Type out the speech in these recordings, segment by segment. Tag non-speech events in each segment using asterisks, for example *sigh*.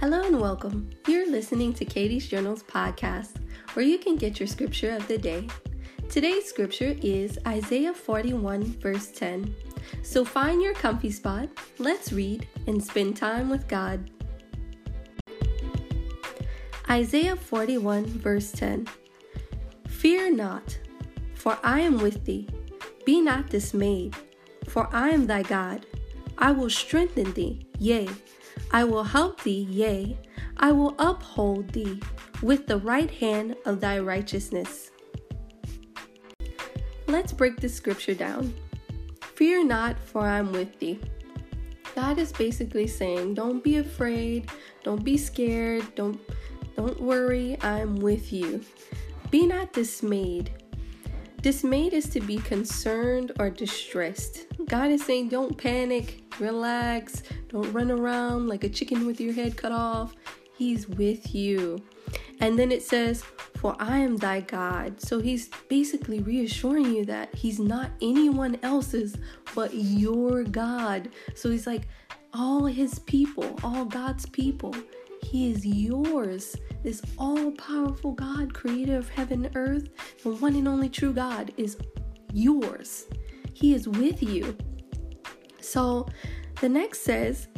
Hello and welcome. You're listening to Katie's Journals podcast, where you can get your scripture of the day. Today's scripture is Isaiah 41, verse 10. So find your comfy spot, let's read, and spend time with God. Isaiah 41, verse 10. Fear not, for I am with thee. Be not dismayed, for I am thy God. I will strengthen thee, yea, I will help thee, yea, I will uphold thee with the right hand of thy righteousness. Let's break the scripture down. Fear not, for I am with thee. God is basically saying, don't be afraid, don't be scared, don't don't worry, I'm with you. Be not dismayed. Dismayed is to be concerned or distressed. God is saying, don't panic, relax, don't run around like a chicken with your head cut off. He's with you. And then it says, For I am thy God. So he's basically reassuring you that he's not anyone else's but your God. So he's like, all his people, all God's people, he is yours. This all powerful God, creator of heaven and earth, the one and only true God, is yours. He is with you. So the next says,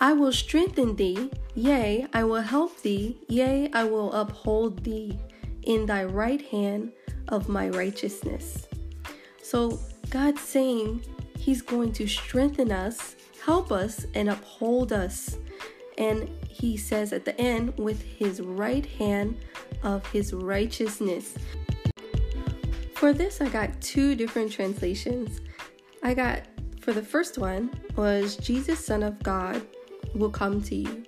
I will strengthen thee, yea, I will help thee, yea, I will uphold thee in thy right hand of my righteousness. So God's saying He's going to strengthen us, help us, and uphold us. And He says at the end, with His right hand of His righteousness. For this, I got two different translations. I got for the first one was Jesus, Son of God, will come to you.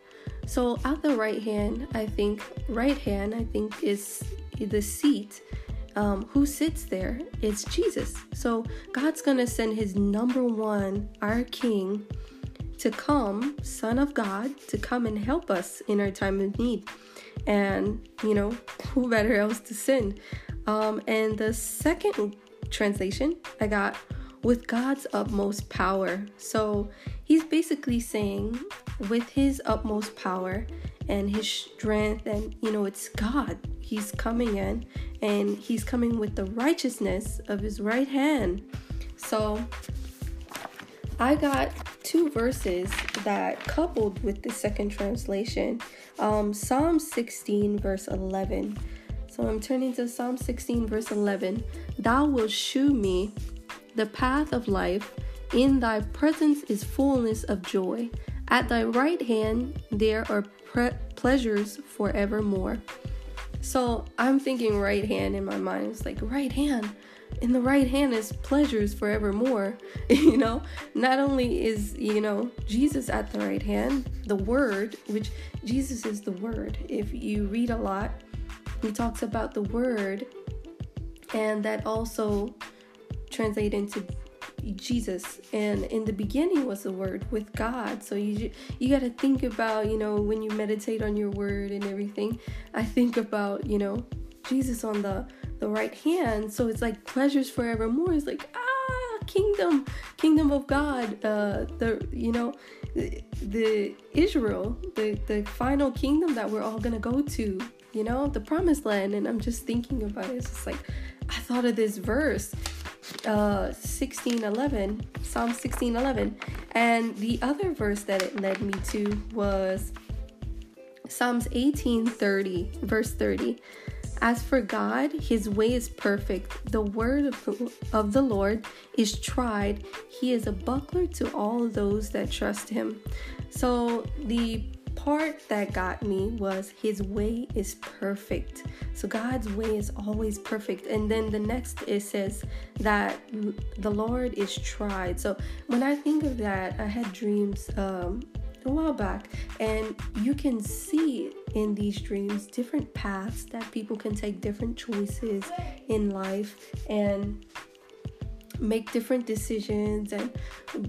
So at the right hand, I think right hand, I think is the seat. Um, who sits there? It's Jesus. So God's gonna send His number one, our King, to come, Son of God, to come and help us in our time of need. And you know, *laughs* who better else to send? Um, and the second translation I got with God's utmost power. So he's basically saying, with his utmost power and his strength, and you know, it's God. He's coming in and he's coming with the righteousness of his right hand. So I got two verses that coupled with the second translation. Um, Psalm 16, verse 11. So I'm turning to Psalm 16, verse 11. Thou wilt shew me the path of life. In thy presence is fullness of joy. At thy right hand there are pre- pleasures forevermore. So I'm thinking right hand in my mind. It's like right hand. In the right hand is pleasures forevermore. *laughs* you know, not only is, you know, Jesus at the right hand, the word, which Jesus is the word. If you read a lot, he talks about the word, and that also translate into Jesus and in the beginning was the word with God so you you got to think about you know when you meditate on your word and everything I think about you know Jesus on the the right hand. So it's like pleasures forevermore. It's like ah kingdom kingdom of God uh the you know the, the Israel the the final kingdom that we're all to go to you know the promised land. And I'm just thinking about it. It's just like I thought of this verse uh 1611 psalm 1611 and the other verse that it led me to was psalms 1830 verse 30 as for god his way is perfect the word of the, lord is tried he is a buckler to all those that trust him so the part that got me was his way is perfect. So God's way is always perfect. And then the next it says that the Lord is tried. So when I think of that, I had dreams um, a while back, and you can see in these dreams different paths that people can take different choices in life and make different decisions and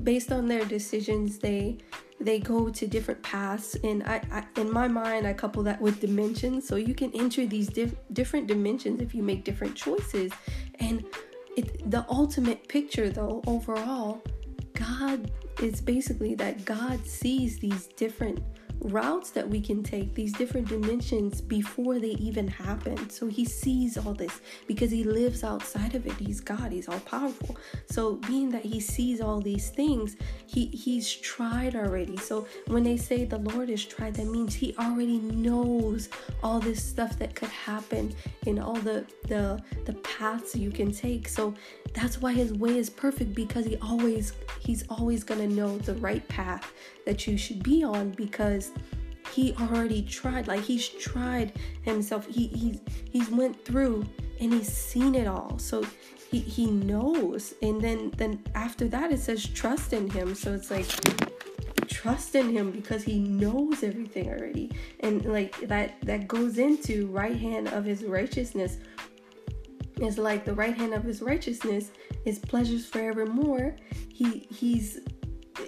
based on their decisions they they go to different paths. And I, I, in my mind i couple that with dimensions. So you can enter these diff- different dimensions if you make different choices. And it, the ultimate picture though overall god is basically that god sees these different routes that we can take, these different dimensions before they even happen. So he sees all this because he lives outside of it. He's God, he's all powerful. So being that he sees all these things, he he's tried already. So when they say the Lord is tried, that means he already knows all this stuff that could happen in all the the the paths you can take. So that's why his way is perfect because he always he's always going to know the right path that you should be on because he already tried like he's tried himself. He he's he's went through and he's seen it all. So he he knows. And then then after that it says trust in him. So it's like trust in him because he knows everything already. And like that that goes into right hand of his righteousness. Is like the right hand of his righteousness is pleasures forevermore. He he's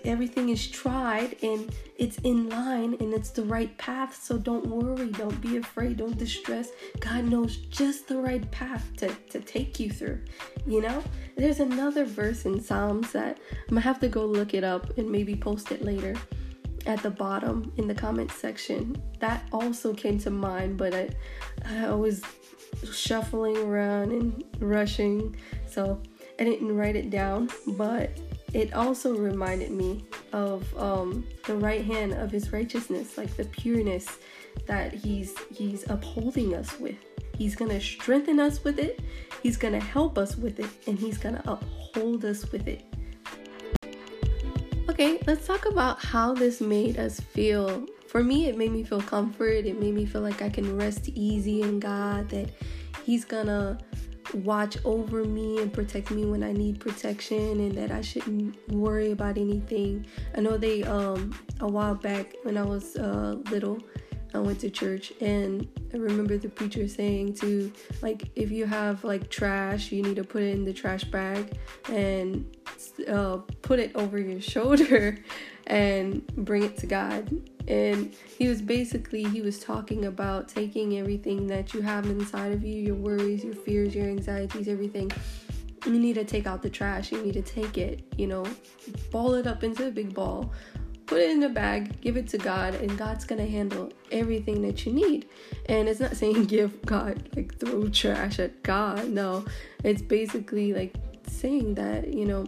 everything is tried and it's in line and it's the right path. So don't worry, don't be afraid, don't distress. God knows just the right path to, to take you through. You know, there's another verse in Psalms that I'm gonna have to go look it up and maybe post it later at the bottom in the comment section. That also came to mind, but I, I was shuffling around and rushing, so I didn't write it down, but it also reminded me of um, the right hand of his righteousness, like the pureness that he's he's upholding us with. He's gonna strengthen us with it, he's gonna help us with it, and he's gonna uphold us with it. Okay, let's talk about how this made us feel. For me, it made me feel comfort. It made me feel like I can rest easy in God, that He's gonna watch over me and protect me when I need protection and that I shouldn't worry about anything. I know they um a while back when I was uh little I went to church and I remember the preacher saying to like if you have like trash you need to put it in the trash bag and uh, put it over your *laughs* shoulder and bring it to God. And he was basically he was talking about taking everything that you have inside of you your worries your fears your anxieties everything. You need to take out the trash. You need to take it you know. Ball it up into a big ball. Put it in a bag. Give it to god and god's gonna handle everything that you need. And it's not *laughs* saying give god like throw trash at god. No. It's basically like saying that you know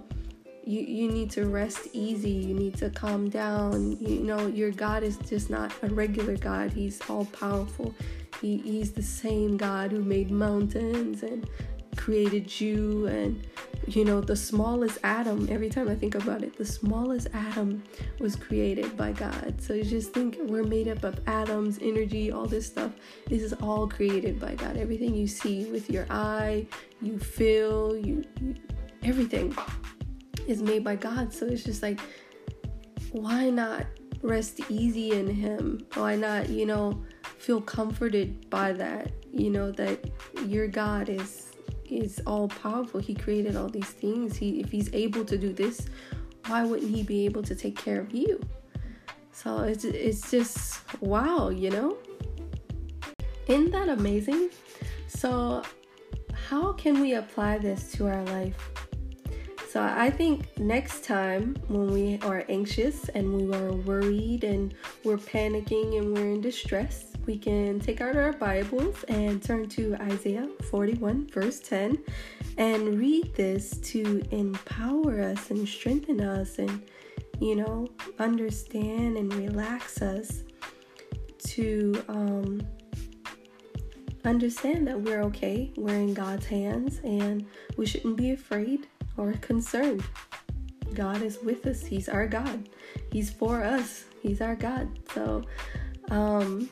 you, you need to rest easy. You need to calm down. You know your god is just not a regular god. He's all powerful he, he's the same god who made mountains and created you and you know the smallest atom every time i think about it the smallest atom was created by god. So you just think we're made up of atoms energy all this stuff. This is all created by god. Everything you see with your eye you feel you, you everything is made by God. So it's just like, why not rest easy in Him? Why not, you know, feel comforted by that? You know that your God is is all powerful. He created all these things. He if He's able to do this, why wouldn't He be able to take care of you? So it's it's just wow, you know. Isn't that amazing? So how can we apply this to our life? So I think next time when we are anxious and we are worried and we're panicking and we're in distress, we can take out our Bibles and turn to Isaiah 41, verse 10, and read this to empower us and strengthen us and, you know, understand and relax us to um, understand that we're okay, we're in God's hands, and we shouldn't be afraid or concerned. God is with us. He's our God. He's for us. He's our God. So, um,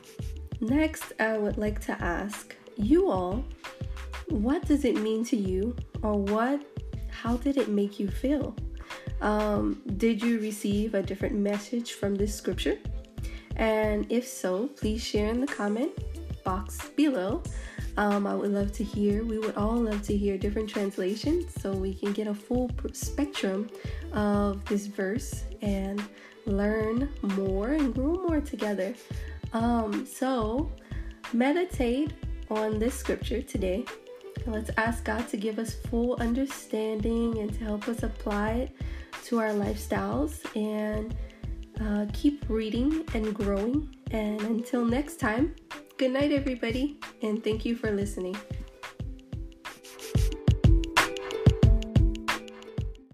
next, I would like to ask you all what does it mean to you, or what, how did it make you feel? Um, did you receive a different message from this scripture? And if so, please share in the comment box below. Um, I would love to hear, we would all love to hear different translations so we can get a full spectrum of this verse and learn more and grow more together. Um, so, meditate on this scripture today. Let's ask God to give us full understanding and to help us apply it to our lifestyles and Uh, keep reading and growing. And until next time, good night, everybody, and thank you for listening.